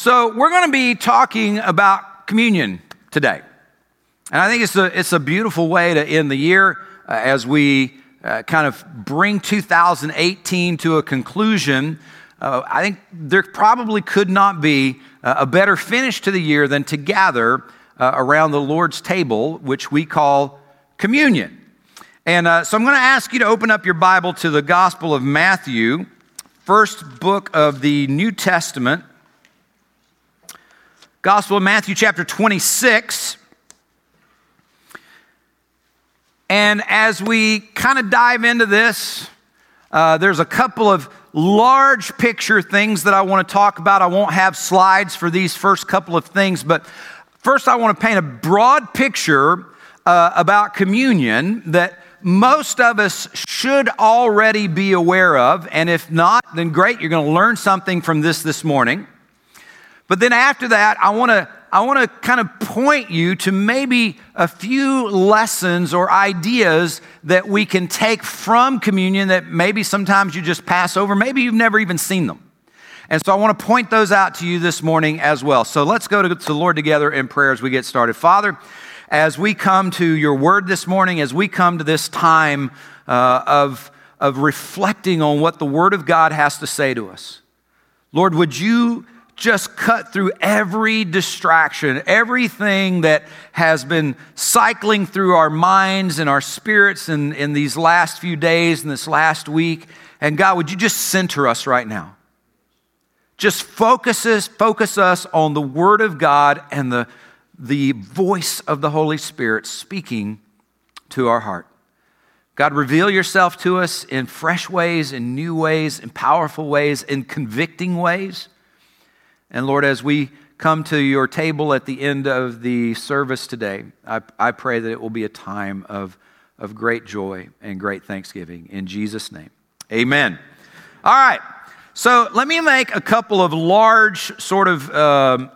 So, we're going to be talking about communion today. And I think it's a, it's a beautiful way to end the year uh, as we uh, kind of bring 2018 to a conclusion. Uh, I think there probably could not be a better finish to the year than to gather uh, around the Lord's table, which we call communion. And uh, so I'm going to ask you to open up your Bible to the Gospel of Matthew, first book of the New Testament. Gospel of Matthew, chapter 26. And as we kind of dive into this, uh, there's a couple of large picture things that I want to talk about. I won't have slides for these first couple of things, but first I want to paint a broad picture uh, about communion that most of us should already be aware of. And if not, then great, you're going to learn something from this this morning. But then after that, I want to I want to kind of point you to maybe a few lessons or ideas that we can take from communion that maybe sometimes you just pass over, maybe you've never even seen them. And so I want to point those out to you this morning as well. So let's go to the Lord together in prayer as we get started. Father, as we come to your word this morning, as we come to this time uh, of, of reflecting on what the word of God has to say to us, Lord, would you just cut through every distraction, everything that has been cycling through our minds and our spirits in, in these last few days and this last week. And God, would you just center us right now? Just focuses, focus us on the Word of God and the, the voice of the Holy Spirit speaking to our heart. God, reveal yourself to us in fresh ways, in new ways, in powerful ways, in convicting ways. And Lord, as we come to your table at the end of the service today, I, I pray that it will be a time of, of great joy and great thanksgiving. In Jesus' name, amen. All right, so let me make a couple of large, sort of uh,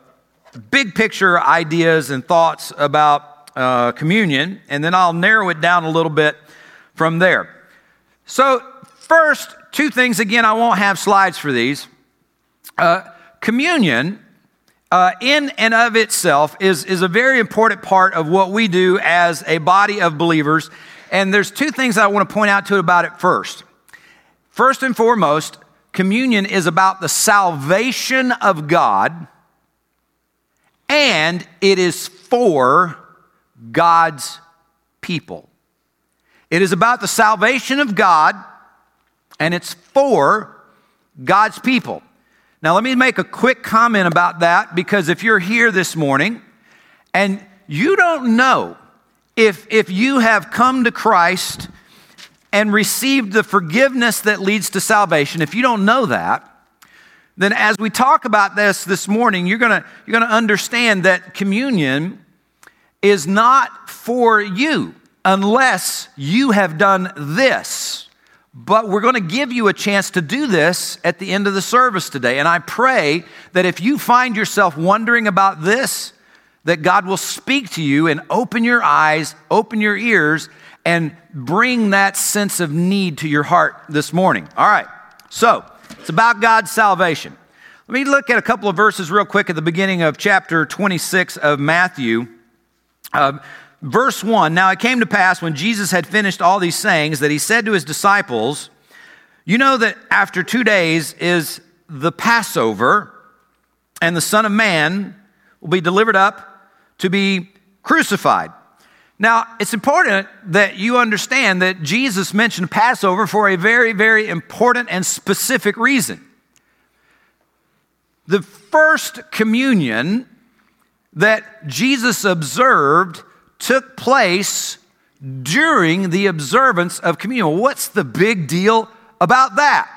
big picture ideas and thoughts about uh, communion, and then I'll narrow it down a little bit from there. So, first, two things again, I won't have slides for these. Uh, communion, uh, in and of itself, is, is a very important part of what we do as a body of believers. And there's two things I want to point out to about it first. First and foremost, communion is about the salvation of God, and it is for God's people. It is about the salvation of God, and it's for God's people. Now, let me make a quick comment about that because if you're here this morning and you don't know if, if you have come to Christ and received the forgiveness that leads to salvation, if you don't know that, then as we talk about this this morning, you're gonna, you're gonna understand that communion is not for you unless you have done this. But we're going to give you a chance to do this at the end of the service today. And I pray that if you find yourself wondering about this, that God will speak to you and open your eyes, open your ears, and bring that sense of need to your heart this morning. All right, so it's about God's salvation. Let me look at a couple of verses real quick at the beginning of chapter 26 of Matthew. Uh, verse 1 Now it came to pass when Jesus had finished all these sayings that he said to his disciples, You know that after two days is the Passover, and the Son of Man will be delivered up to be crucified. Now, it's important that you understand that Jesus mentioned Passover for a very, very important and specific reason. The first communion that Jesus observed took place during the observance of communion. What's the big deal about that?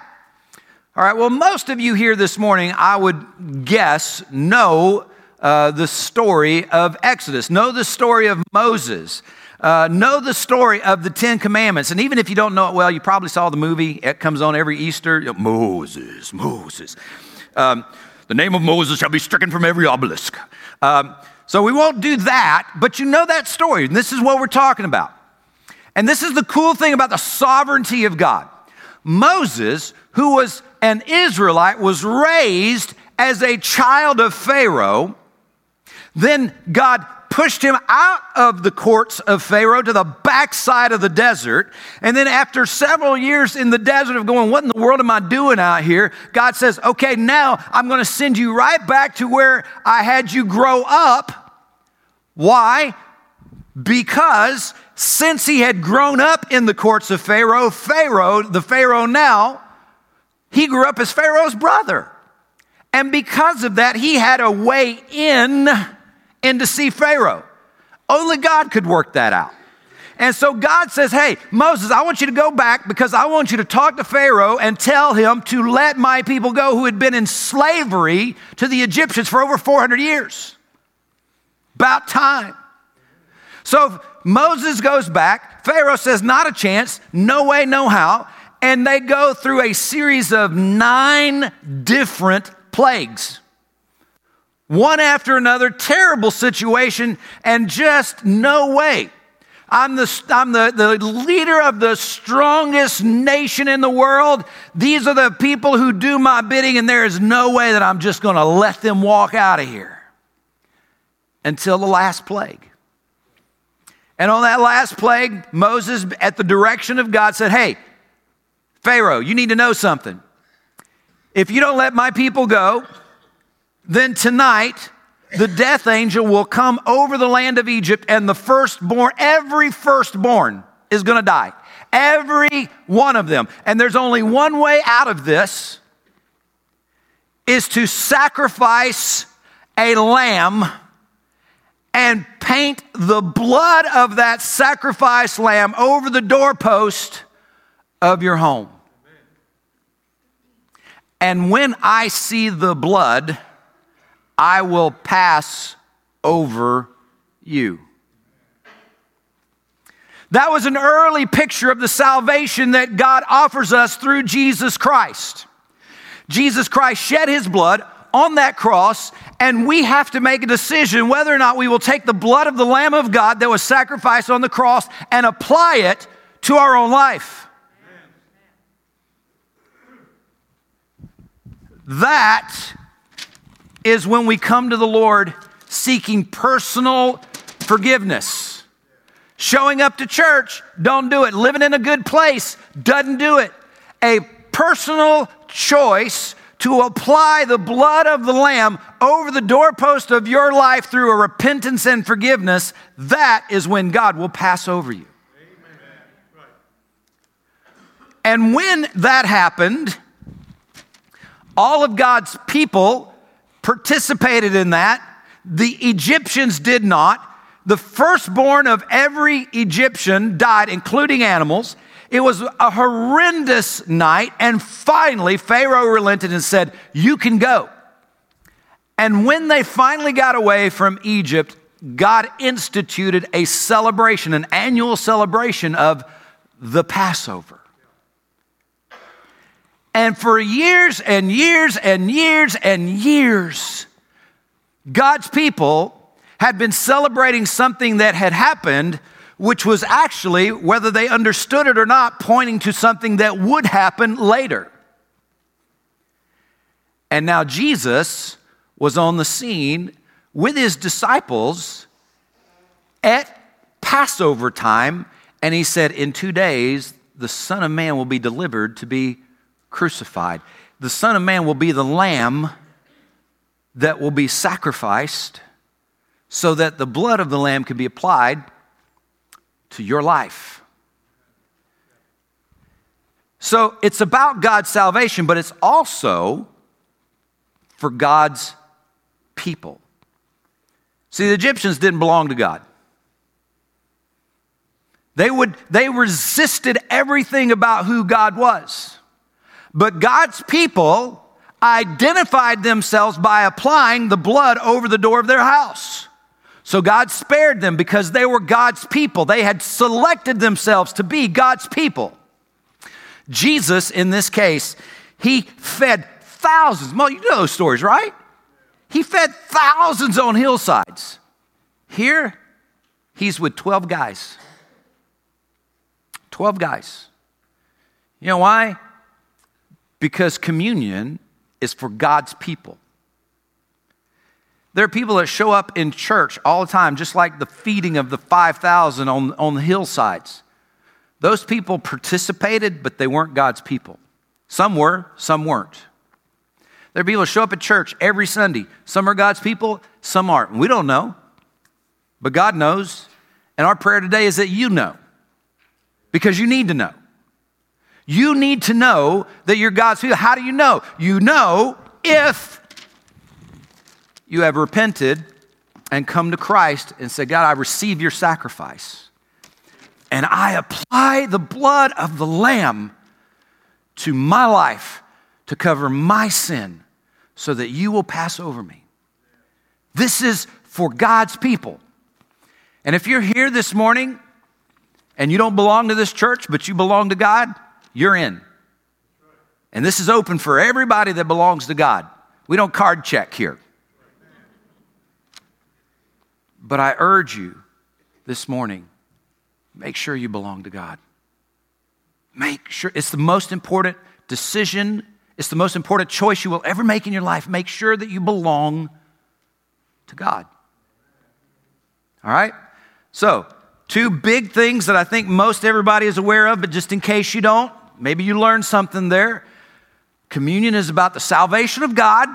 All right, well, most of you here this morning, I would guess, know uh, the story of Exodus, know the story of Moses, uh, know the story of the Ten Commandments. And even if you don't know it well, you probably saw the movie. It comes on every Easter. Moses, Moses. Um, the name of Moses shall be stricken from every obelisk. Um, so we won't do that, but you know that story, and this is what we're talking about. And this is the cool thing about the sovereignty of God. Moses, who was an Israelite, was raised as a child of Pharaoh, then God pushed him out of the courts of Pharaoh to the backside of the desert. And then, after several years in the desert of going, What in the world am I doing out here? God says, Okay, now I'm going to send you right back to where I had you grow up. Why? Because since he had grown up in the courts of Pharaoh, Pharaoh, the Pharaoh now, he grew up as Pharaoh's brother. And because of that, he had a way in and to see Pharaoh. Only God could work that out. And so God says, Hey, Moses, I want you to go back because I want you to talk to Pharaoh and tell him to let my people go who had been in slavery to the Egyptians for over 400 years. About time. So Moses goes back. Pharaoh says, Not a chance, no way, no how. And they go through a series of nine different plagues one after another, terrible situation, and just no way. I'm, the, I'm the, the leader of the strongest nation in the world. These are the people who do my bidding, and there is no way that I'm just going to let them walk out of here until the last plague. And on that last plague, Moses, at the direction of God, said, Hey, Pharaoh, you need to know something. If you don't let my people go, then tonight the death angel will come over the land of Egypt, and the firstborn, every firstborn is going to die. Every one of them. And there's only one way out of this is to sacrifice a lamb and paint the blood of that sacrificed lamb over the doorpost of your home. And when I see the blood, I will pass over you. That was an early picture of the salvation that God offers us through Jesus Christ. Jesus Christ shed his blood on that cross, and we have to make a decision whether or not we will take the blood of the Lamb of God that was sacrificed on the cross and apply it to our own life. That is when we come to the Lord seeking personal forgiveness. Showing up to church, don't do it. Living in a good place, doesn't do it. A personal choice to apply the blood of the Lamb over the doorpost of your life through a repentance and forgiveness, that is when God will pass over you. And when that happened, all of God's people participated in that. The Egyptians did not. The firstborn of every Egyptian died, including animals. It was a horrendous night. And finally, Pharaoh relented and said, You can go. And when they finally got away from Egypt, God instituted a celebration, an annual celebration of the Passover. And for years and years and years and years, God's people had been celebrating something that had happened, which was actually, whether they understood it or not, pointing to something that would happen later. And now Jesus was on the scene with his disciples at Passover time, and he said, In two days, the Son of Man will be delivered to be crucified. The Son of Man will be the lamb that will be sacrificed so that the blood of the lamb can be applied to your life. So it's about God's salvation, but it's also for God's people. See, the Egyptians didn't belong to God. They, would, they resisted everything about who God was. But God's people identified themselves by applying the blood over the door of their house. So God spared them because they were God's people. They had selected themselves to be God's people. Jesus, in this case, he fed thousands. You know those stories, right? He fed thousands on hillsides. Here, he's with 12 guys. 12 guys. You know why? Because communion is for God's people. There are people that show up in church all the time, just like the feeding of the 5,000 on, on the hillsides. Those people participated, but they weren't God's people. Some were, some weren't. There are people that show up at church every Sunday. Some are God's people, some aren't. We don't know, but God knows. And our prayer today is that you know, because you need to know. You need to know that you're God's people. How do you know? You know if you have repented and come to Christ and said, God, I receive your sacrifice. And I apply the blood of the Lamb to my life to cover my sin so that you will pass over me. This is for God's people. And if you're here this morning and you don't belong to this church, but you belong to God, you're in. And this is open for everybody that belongs to God. We don't card check here. But I urge you this morning make sure you belong to God. Make sure it's the most important decision, it's the most important choice you will ever make in your life. Make sure that you belong to God. All right? So, two big things that I think most everybody is aware of, but just in case you don't, maybe you learned something there. Communion is about the salvation of God,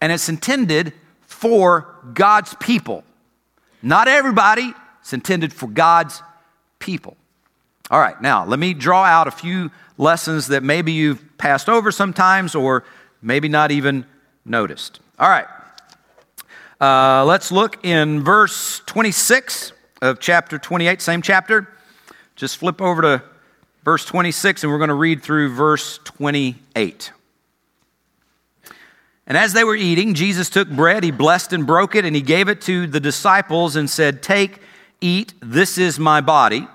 and it's intended for God's people. Not everybody, it's intended for God's people. All right, now let me draw out a few lessons that maybe you've passed over sometimes or maybe not even noticed. All right, uh, let's look in verse 26 of chapter 28, same chapter. Just flip over to verse 26 and we're going to read through verse 28. And as they were eating, Jesus took bread, he blessed and broke it, and he gave it to the disciples and said, Take, eat, this is my body.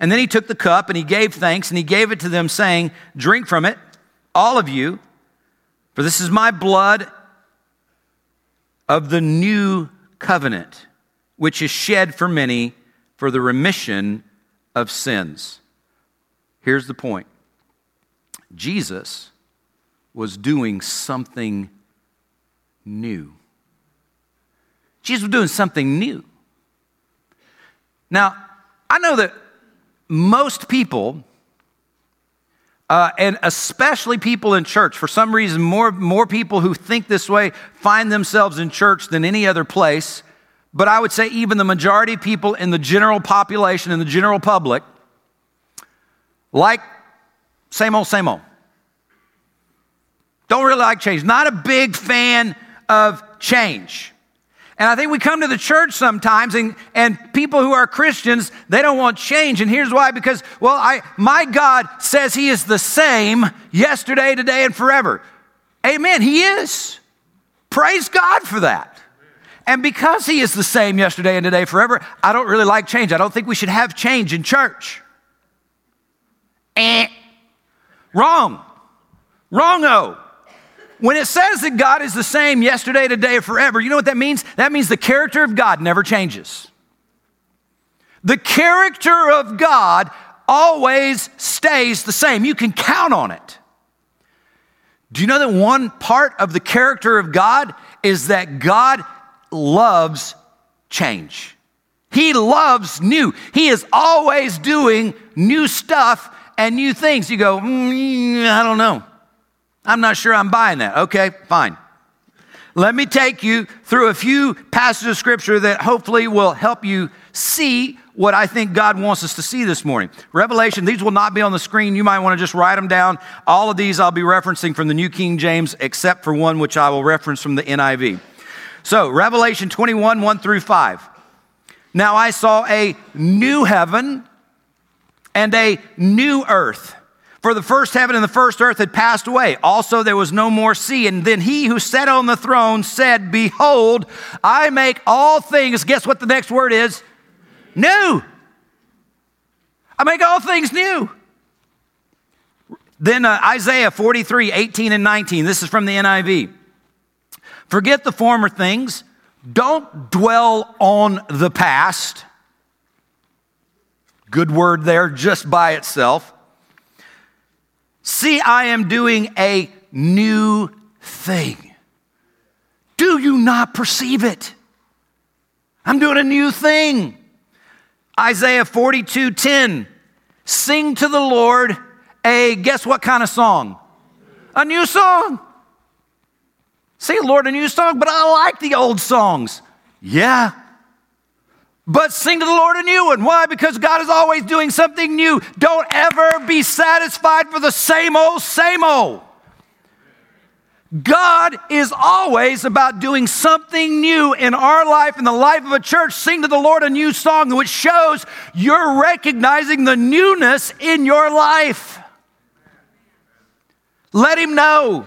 And then he took the cup and he gave thanks and he gave it to them, saying, Drink from it, all of you, for this is my blood of the new covenant, which is shed for many for the remission of sins. Here's the point Jesus was doing something new. Jesus was doing something new. Now, I know that most people, uh, and especially people in church, for some reason, more, more people who think this way find themselves in church than any other place. But I would say, even the majority of people in the general population, in the general public, like same old, same old. Don't really like change. Not a big fan of change. And I think we come to the church sometimes and, and people who are Christians, they don't want change. And here's why because, well, I, my God says He is the same yesterday, today, and forever. Amen. He is. Praise God for that. And because He is the same yesterday and today, forever, I don't really like change. I don't think we should have change in church. Eh. Wrong. Wrong-o. When it says that God is the same yesterday, today, forever, you know what that means? That means the character of God never changes. The character of God always stays the same. You can count on it. Do you know that one part of the character of God is that God loves change? He loves new. He is always doing new stuff and new things. You go, mm, I don't know. I'm not sure I'm buying that. Okay, fine. Let me take you through a few passages of scripture that hopefully will help you see what I think God wants us to see this morning. Revelation, these will not be on the screen. You might want to just write them down. All of these I'll be referencing from the New King James, except for one which I will reference from the NIV. So, Revelation 21, 1 through 5. Now I saw a new heaven and a new earth. For the first heaven and the first earth had passed away. Also, there was no more sea. And then he who sat on the throne said, Behold, I make all things, guess what the next word is? New. I make all things new. Then uh, Isaiah 43, 18 and 19. This is from the NIV. Forget the former things. Don't dwell on the past. Good word there just by itself. See, I am doing a new thing. Do you not perceive it? I'm doing a new thing. Isaiah 42 10. Sing to the Lord a, guess what kind of song? A new song. Sing, Lord, a new song, but I like the old songs. Yeah. But sing to the Lord a new one. Why? Because God is always doing something new. Don't ever be satisfied for the same old, same old. God is always about doing something new in our life, in the life of a church. Sing to the Lord a new song, which shows you're recognizing the newness in your life. Let him know.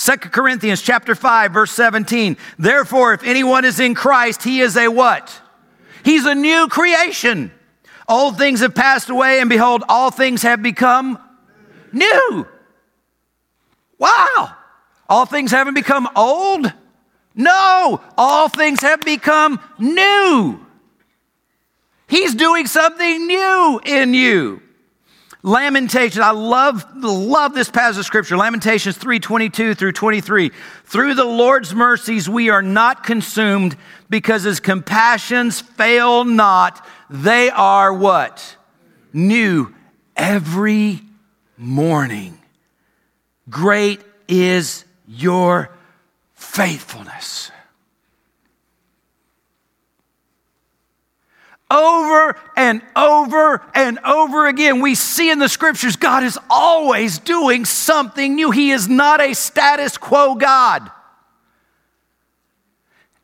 2 Corinthians chapter 5 verse 17. Therefore if anyone is in Christ, he is a what? He's a new creation. Old things have passed away and behold all things have become new. Wow. All things haven't become old? No, all things have become new. He's doing something new in you. Lamentations, I love, love this passage of scripture. Lamentations 3:22 through 23. Through the Lord's mercies, we are not consumed because his compassions fail not. They are what? New every morning. Great is your faithfulness. Over and over and over again, we see in the scriptures God is always doing something new. He is not a status quo God.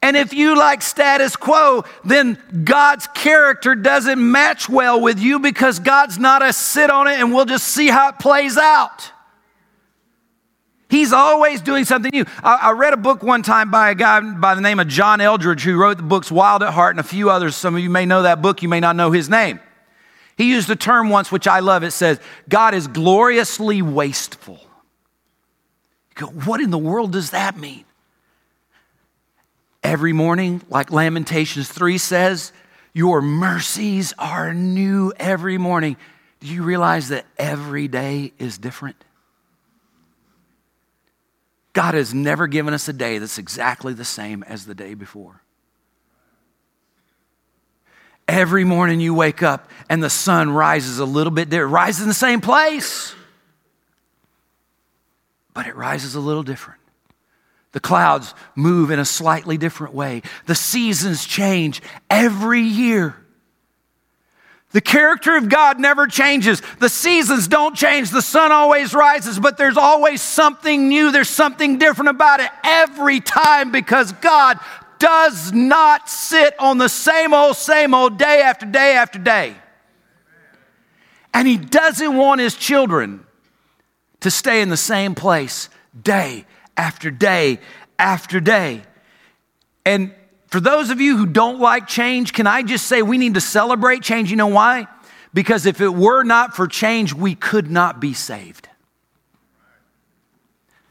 And if you like status quo, then God's character doesn't match well with you because God's not a sit on it and we'll just see how it plays out. He's always doing something new. I, I, read a book one time by a guy by the name of John Eldredge who wrote the books Wild at Heart and a few others. Some of you may know that book, you may not know his name. He used a term once, which I love. It says, God is gloriously wasteful. You go, what in the world does that mean? Every morning, like Lamentations 3 says, your mercies are new every morning. Do you realize that every day is different? God has never given us a day that's exactly the same as the day before. Every morning you wake up and the sun rises a little bit different, rises in the same place, but it rises a little different. The clouds move in a slightly different way. The seasons change every year. The character of God never changes. The seasons don't change. The sun always rises, but there's always something new. There's something different about it every time because God does not sit on the same old, same old day after day after day. And He doesn't want His children to stay in the same place day after day after day. And for those of you who don't like change, can I just say we need to celebrate change? You know why? Because if it were not for change, we could not be saved.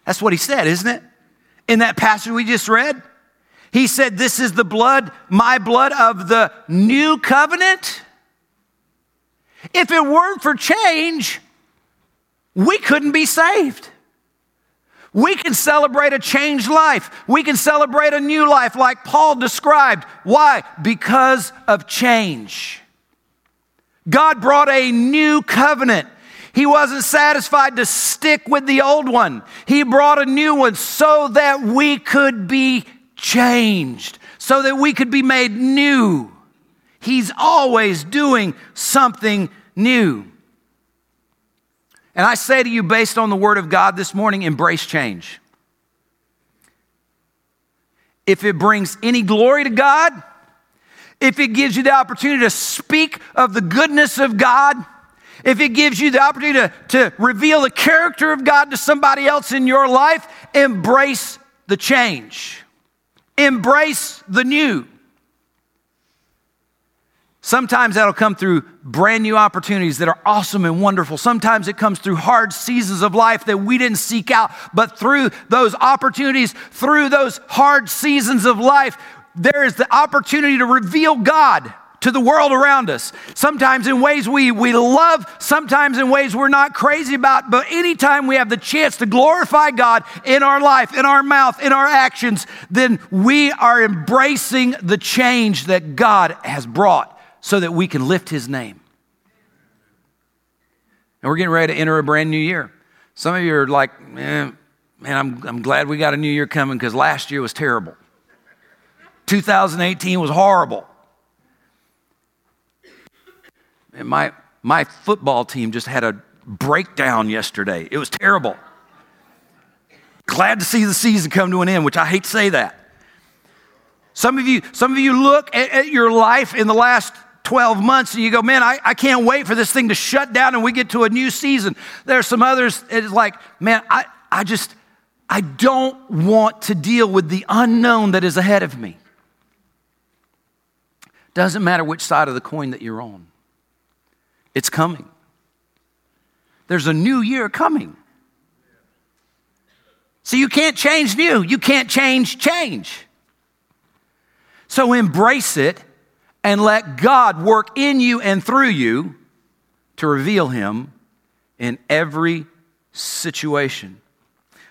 That's what he said, isn't it? In that passage we just read, he said, This is the blood, my blood of the new covenant. If it weren't for change, we couldn't be saved. We can celebrate a changed life. We can celebrate a new life like Paul described. Why? Because of change. God brought a new covenant. He wasn't satisfied to stick with the old one. He brought a new one so that we could be changed, so that we could be made new. He's always doing something new. And I say to you, based on the word of God this morning, embrace change. If it brings any glory to God, if it gives you the opportunity to speak of the goodness of God, if it gives you the opportunity to, to reveal the character of God to somebody else in your life, embrace the change. Embrace the new. Sometimes that'll come through brand new opportunities that are awesome and wonderful. Sometimes it comes through hard seasons of life that we didn't seek out. But through those opportunities, through those hard seasons of life, there is the opportunity to reveal God to the world around us. Sometimes in ways we, we love, sometimes in ways we're not crazy about. But anytime we have the chance to glorify God in our life, in our mouth, in our actions, then we are embracing the change that God has brought so that we can lift His name. And we're getting ready to enter a brand new year. Some of you are like, eh, man, I'm, I'm glad we got a new year coming because last year was terrible. 2018 was horrible. And my, my football team just had a breakdown yesterday. It was terrible. Glad to see the season come to an end, which I hate to say that. Some of you, some of you look at, at your life in the last 12 months and you go, man, I, I can't wait for this thing to shut down and we get to a new season. There are some others, it's like, man, I, I just, I don't want to deal with the unknown that is ahead of me. Doesn't matter which side of the coin that you're on, it's coming. There's a new year coming. So you can't change new, you can't change change. So embrace it and let God work in you and through you to reveal Him in every situation.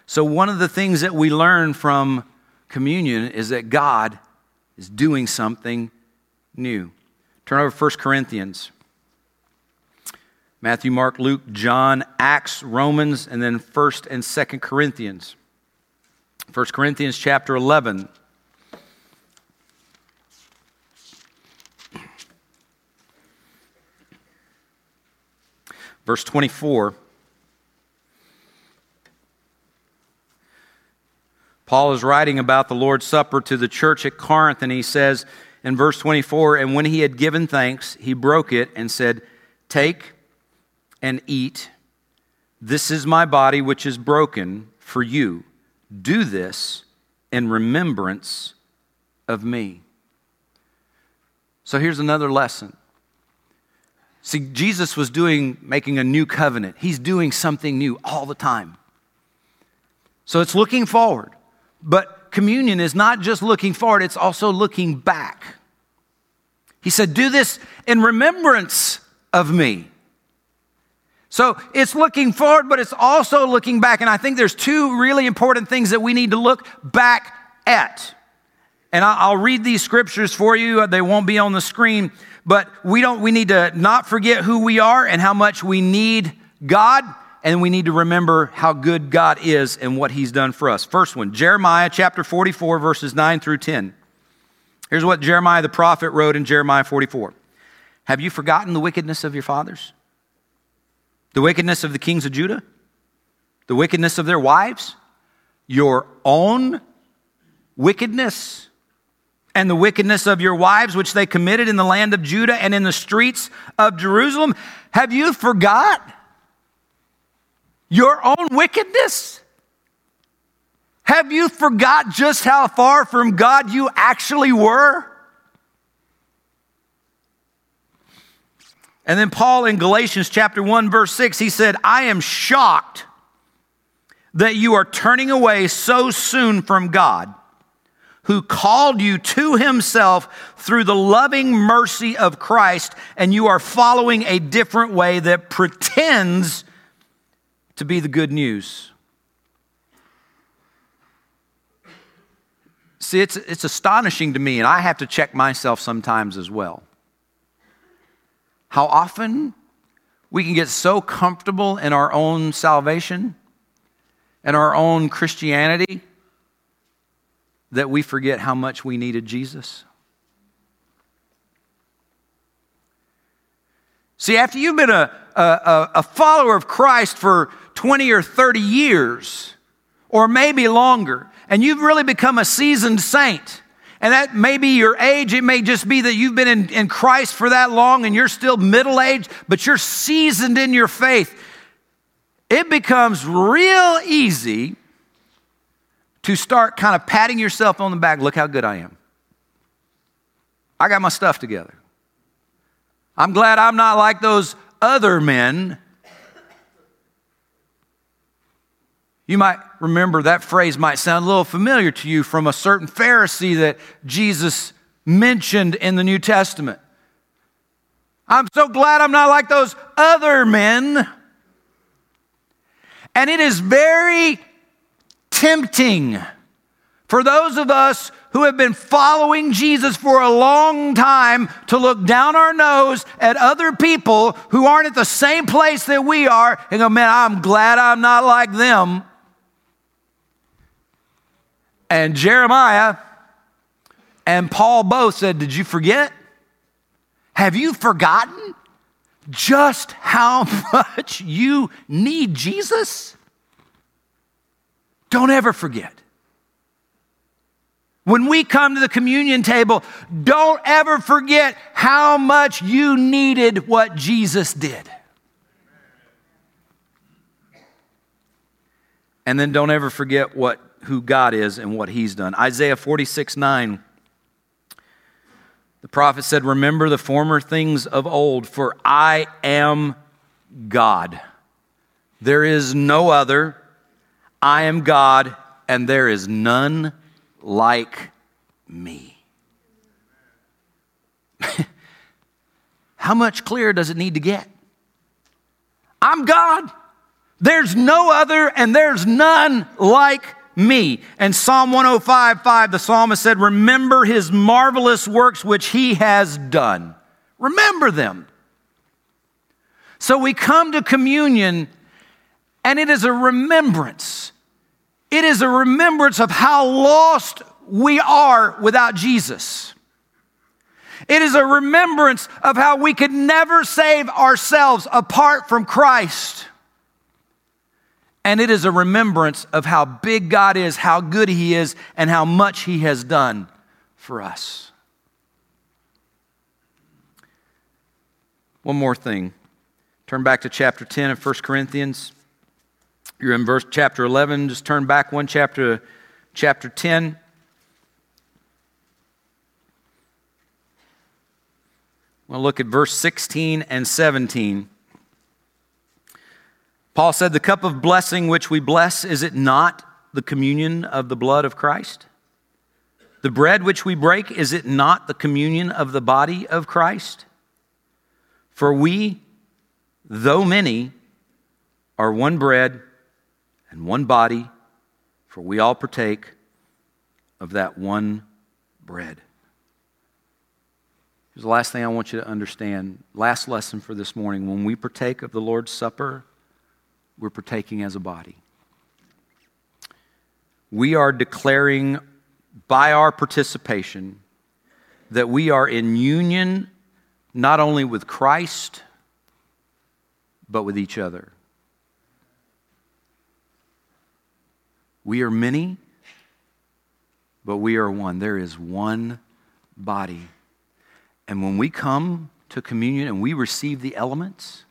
So, one of the things that we learn from communion is that God is doing something new. Turn over 1 Corinthians. Matthew, Mark, Luke, John, Acts, Romans, and then 1st and 2nd Corinthians. 1 Corinthians chapter 11. Verse 24. Paul is writing about the Lord's Supper to the church at Corinth, and he says in verse 24, And when he had given thanks, he broke it and said, Take and eat. This is my body, which is broken for you. Do this in remembrance of me. So here's another lesson See, Jesus was doing, making a new covenant. He's doing something new all the time. So it's looking forward. But communion is not just looking forward, it's also looking back. He said, Do this in remembrance of me. So it's looking forward, but it's also looking back. And I think there's two really important things that we need to look back at. And I'll read these scriptures for you, uh, they won't be on the screen. But we don't we need to not forget who we are and how much we need God and we need to remember how good God is and what he's done for us. First one, Jeremiah chapter 44 verses 9 through 10. Here's what Jeremiah the prophet wrote in Jeremiah 44. Have you forgotten the wickedness of your fathers? The wickedness of the kings of Judah? The wickedness of their wives? Your own wickedness? And the wickedness of your wives, which they committed in the land of Judah and in the streets of Jerusalem? Have you forgot your own wickedness? Have you forgot just how far from God you actually were? And then Paul in Galatians chapter 1 verse 6 he said, "I am shocked that you are turning away so soon from God." Who called you to himself through the loving mercy of Christ, and you are following a different way that pretends to be the good news. See, it's, it's astonishing to me, and I have to check myself sometimes as well. How often we can get so comfortable in our own salvation and our own Christianity that we forget how much we needed Jesus? See, after you've been a, a, a, follower of Christ for 20 or 30 years, or maybe longer, and you've really become a seasoned saint, and that may be your age, it may just be that you've been in, in Christ for that long and you're still middle aged, but you're seasoned in your faith. It becomes real easy to start kind of patting yourself on the back. Look how good I am. I got my stuff together. I'm glad I'm not like those other men. You might remember that phrase might sound a little familiar to you from a certain Pharisee that Jesus mentioned in the New Testament. I'm so glad I'm not like those other men. And it is very tempting for those of us who have been following Jesus for a long time to look down our nose at other people who aren't at the same place that we are and go, man, I'm glad I'm not like them. And Jeremiah and Paul both said, Did you forget? Have you forgotten just how much you need Jesus? Don't ever forget. When we come to the communion table, don't ever forget how much you needed what Jesus did. And then don't ever forget what who God is and what he's done. Isaiah 46 9 the prophet said, Remember the former things of old, for I am God. There is no other. I am God, and there is none like me. How much clearer does it need to get? I'm God. There's no other, and there's none like me. And Psalm 105 5, the psalmist said, Remember his marvelous works which he has done. Remember them. So we come to communion, and it is a remembrance. It is a remembrance of how lost we are without Jesus. It is a remembrance of how we could never save ourselves apart from Christ. And it is a remembrance of how big God is, how good He is, and how much He has done for us. One more thing. Turn back to chapter 10 of 1 Corinthians. You're in verse chapter 11. Just turn back one chapter chapter 10. We'll look at verse 16 and 17. Paul said, The cup of blessing which we bless, is it not the communion of the blood of Christ? The bread which we break, is it not the communion of the body of Christ? For we, though many, are one bread and one body, for we all partake of that one bread. Here's the last thing I want you to understand. Last lesson for this morning. When we partake of the Lord's Supper, we're partaking as a body. We are declaring by our participation that we are in union not only with Christ, but with each other. We are many, but we are one. There is one body. And when we come to communion and we receive the elements,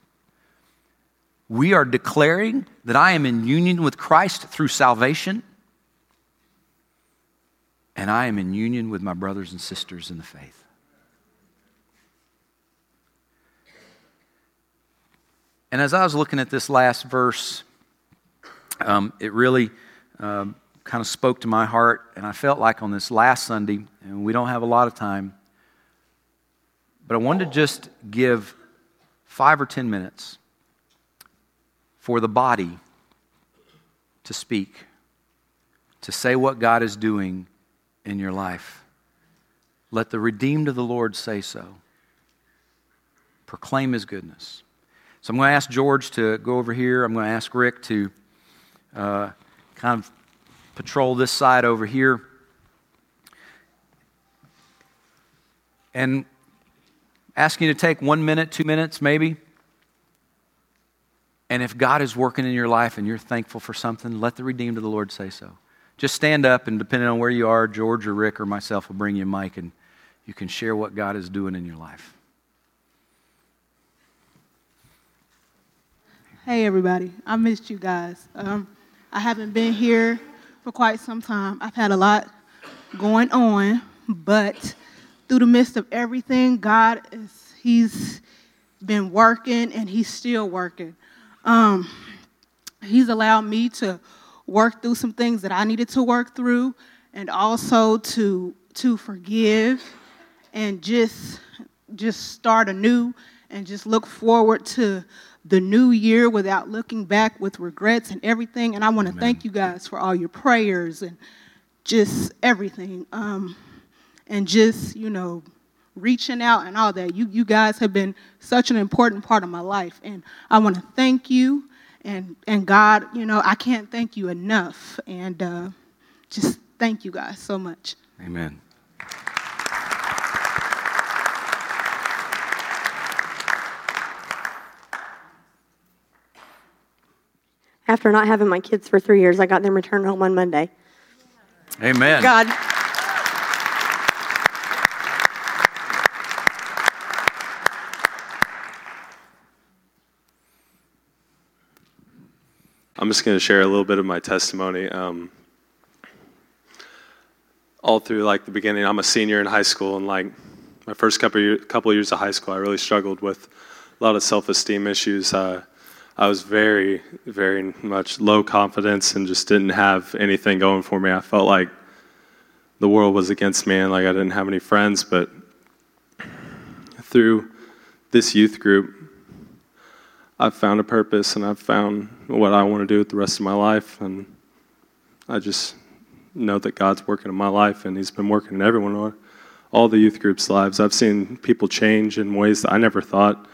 we are declaring that I am in union with Christ through salvation, and I am in union with my brothers and sisters in the faith. And as I was looking at this last verse, um, it really um, kind of spoke to my heart, and I felt like on this last Sunday, and we don't have a lot of time, but I wanted to just give five or ten minutes for the body to speak, to say what God is doing in your life. Let the redeemed of the Lord say so. Proclaim his goodness. So I'm going to ask George to go over here. I'm going to ask Rick to uh, kind of patrol this side over here. And ask you to take one minute, two minutes maybe and if God is working in your life and you're thankful for something, let the redeemed of the Lord say so. Just stand up, and depending on where you are, George or Rick or myself will bring you a mic, and you can share what God is doing in your life. Hey, everybody. I missed you guys. Um, I haven't been here for quite some time. I've had a lot going on, but through the midst of everything, God is, He's been working and He's still working. Um, he's allowed me to work through some things that I needed to work through, and also to to forgive and just just start anew and just look forward to the new year without looking back with regrets and everything. And I want to thank you guys for all your prayers and just everything. Um, and just, you know, reaching out and all that. You, you guys have been such an important part of my life. And I want to thank you. And, and God, you know, I can't thank you enough. And uh, just thank you guys so much. Amen. After not having my kids for three years, I got them returned home on Monday. Amen. God. I'm just going to share a little bit of my testimony. Um, all through like the beginning, I'm a senior in high school, and like my first couple of, year, couple of years of high school, I really struggled with a lot of self-esteem issues. Uh, I was very, very much low confidence and just didn't have anything going for me. I felt like the world was against me and like I didn't have any friends. But through this youth group, I've found a purpose and I've found what I want to do with the rest of my life. And I just know that God's working in my life and He's been working in everyone, all the youth groups' lives. I've seen people change in ways that I never thought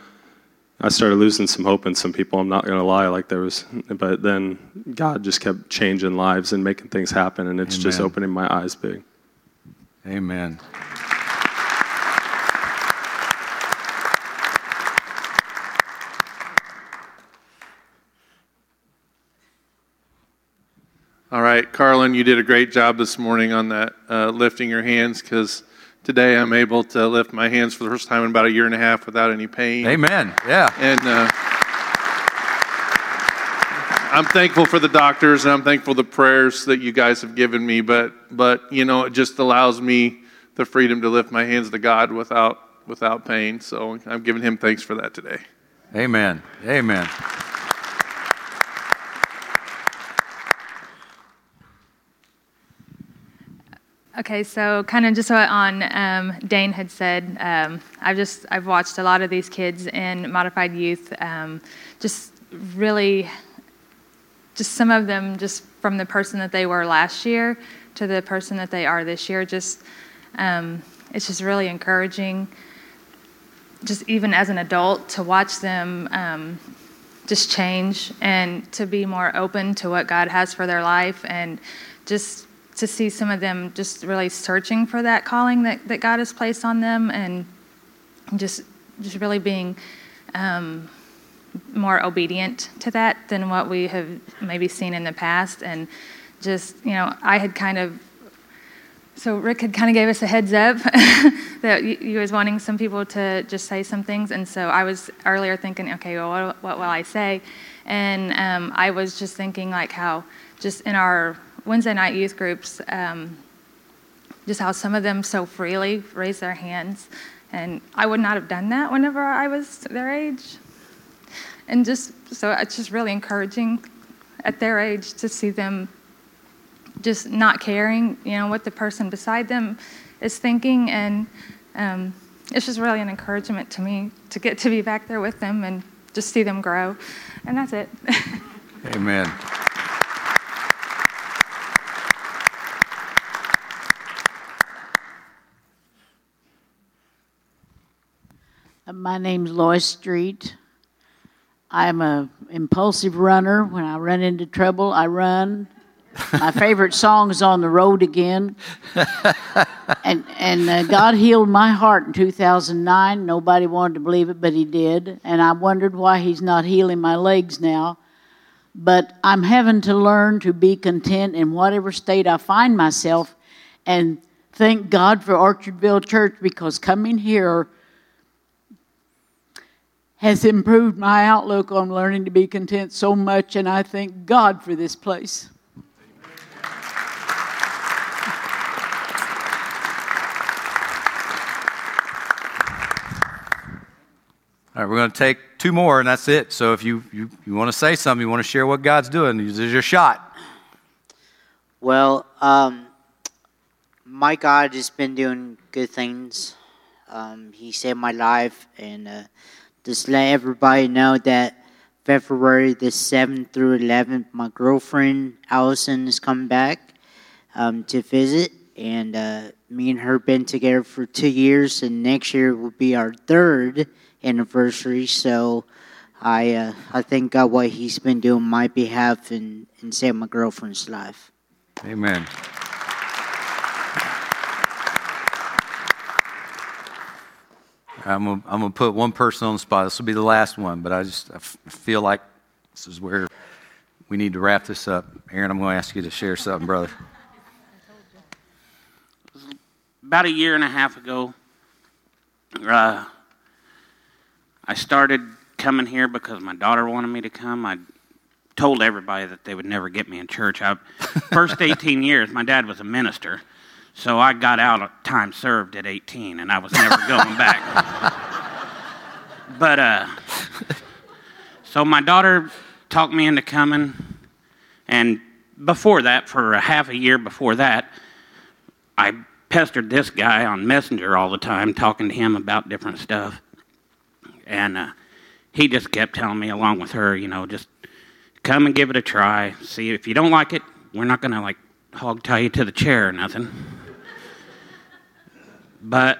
I started losing some hope in some people. I'm not going to lie, like there was, but then God just kept changing lives and making things happen, and it's Amen. just opening my eyes big. Amen. All right, Carlin, you did a great job this morning on that, uh, lifting your hands, because today I'm able to lift my hands for the first time in about a year and a half without any pain. Amen. Yeah. And uh, I'm thankful for the doctors and I'm thankful for the prayers that you guys have given me. But but you know, it just allows me the freedom to lift my hands to God without without pain. So I'm giving Him thanks for that today. Amen. Amen. Okay, so kind of just what on um, Dane had said. Um, I've just I've watched a lot of these kids in modified youth. Um, just really, just some of them just from the person that they were last year to the person that they are this year. Just um, it's just really encouraging. Just even as an adult to watch them um, just change and to be more open to what God has for their life and just to see some of them just really searching for that calling that, that God has placed on them and just just really being um, more obedient to that than what we have maybe seen in the past and just you know I had kind of so Rick had kind of gave us a heads up that he was wanting some people to just say some things, and so I was earlier thinking, okay, well, what, what will I say? And um, I was just thinking like how just in our Wednesday night youth groups, um, just how some of them so freely raise their hands. And I would not have done that whenever I was their age. And just so it's just really encouraging at their age to see them just not caring, you know, what the person beside them is thinking. And um, it's just really an encouragement to me to get to be back there with them and just see them grow. And that's it. Amen. My name's Lois Street. I'm a impulsive runner. When I run into trouble, I run. My favorite song is "On the Road Again," and and uh, God healed my heart in 2009. Nobody wanted to believe it, but He did, and I wondered why He's not healing my legs now. But I'm having to learn to be content in whatever state I find myself, and thank God for Orchardville Church because coming here has improved my outlook on learning to be content so much, and I thank God for this place. All right, we're going to take two more, and that's it. So if you, you, you want to say something, you want to share what God's doing, this is your shot. Well, um, my God has been doing good things. Um, he saved my life, and uh, just let everybody know that February the 7th through 11th, my girlfriend Allison is coming back um, to visit, and uh, me and her been together for two years, and next year will be our third anniversary. So I uh, I thank God what He's been doing on my behalf and and saving my girlfriend's life. Amen. I'm gonna, I'm gonna put one person on the spot. This will be the last one, but I just I f- feel like this is where we need to wrap this up. Aaron, I'm to ask you to share something, brother. About a year and a half ago, uh, I started coming here because my daughter wanted me to come. I told everybody that they would never get me in church. I, first 18 years, my dad was a minister, so I got out of time served at 18, and I was never going back. But uh, so my daughter talked me into coming, and before that, for a half a year before that, I pestered this guy on Messenger all the time, talking to him about different stuff. And uh, he just kept telling me, along with her, you know, just come and give it a try. See, if you don't like it, we're not going to like hog tie you to the chair or nothing. But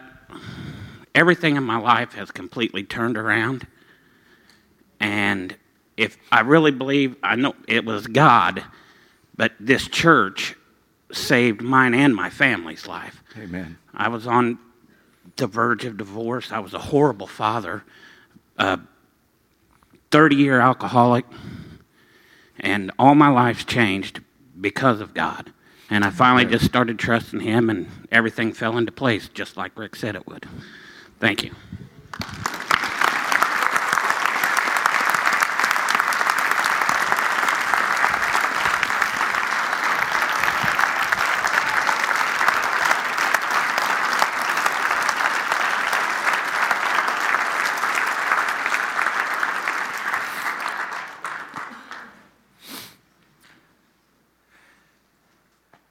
everything in my life has completely turned around. And if I really believe, I know it was God, but this church saved mine and my family's life. Amen. I was on the verge of divorce. I was a horrible father, a 30 year alcoholic, and all my life's changed because of God. And I finally just started trusting Him, and everything fell into place just like Rick said it would. Thank you.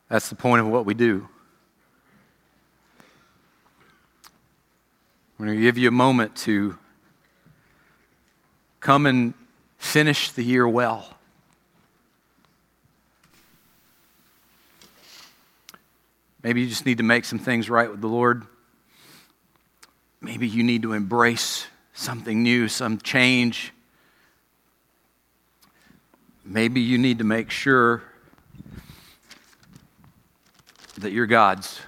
That's the point of what we do. I'm going to give you a moment to come and finish the year well. Maybe you just need to make some things right with the Lord. Maybe you need to embrace something new, some change. Maybe you need to make sure that you're God's.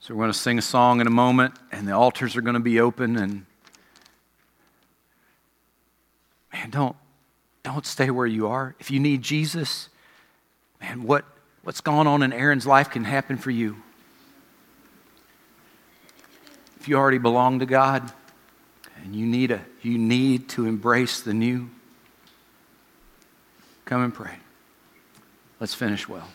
So we're going to sing a song in a moment, and the altars are going to be open. And man, don't don't stay where you are. If you need Jesus, man, what what's gone on in Aaron's life can happen for you. If you already belong to God, and you need a you need to embrace the new, come and pray. Let's finish well.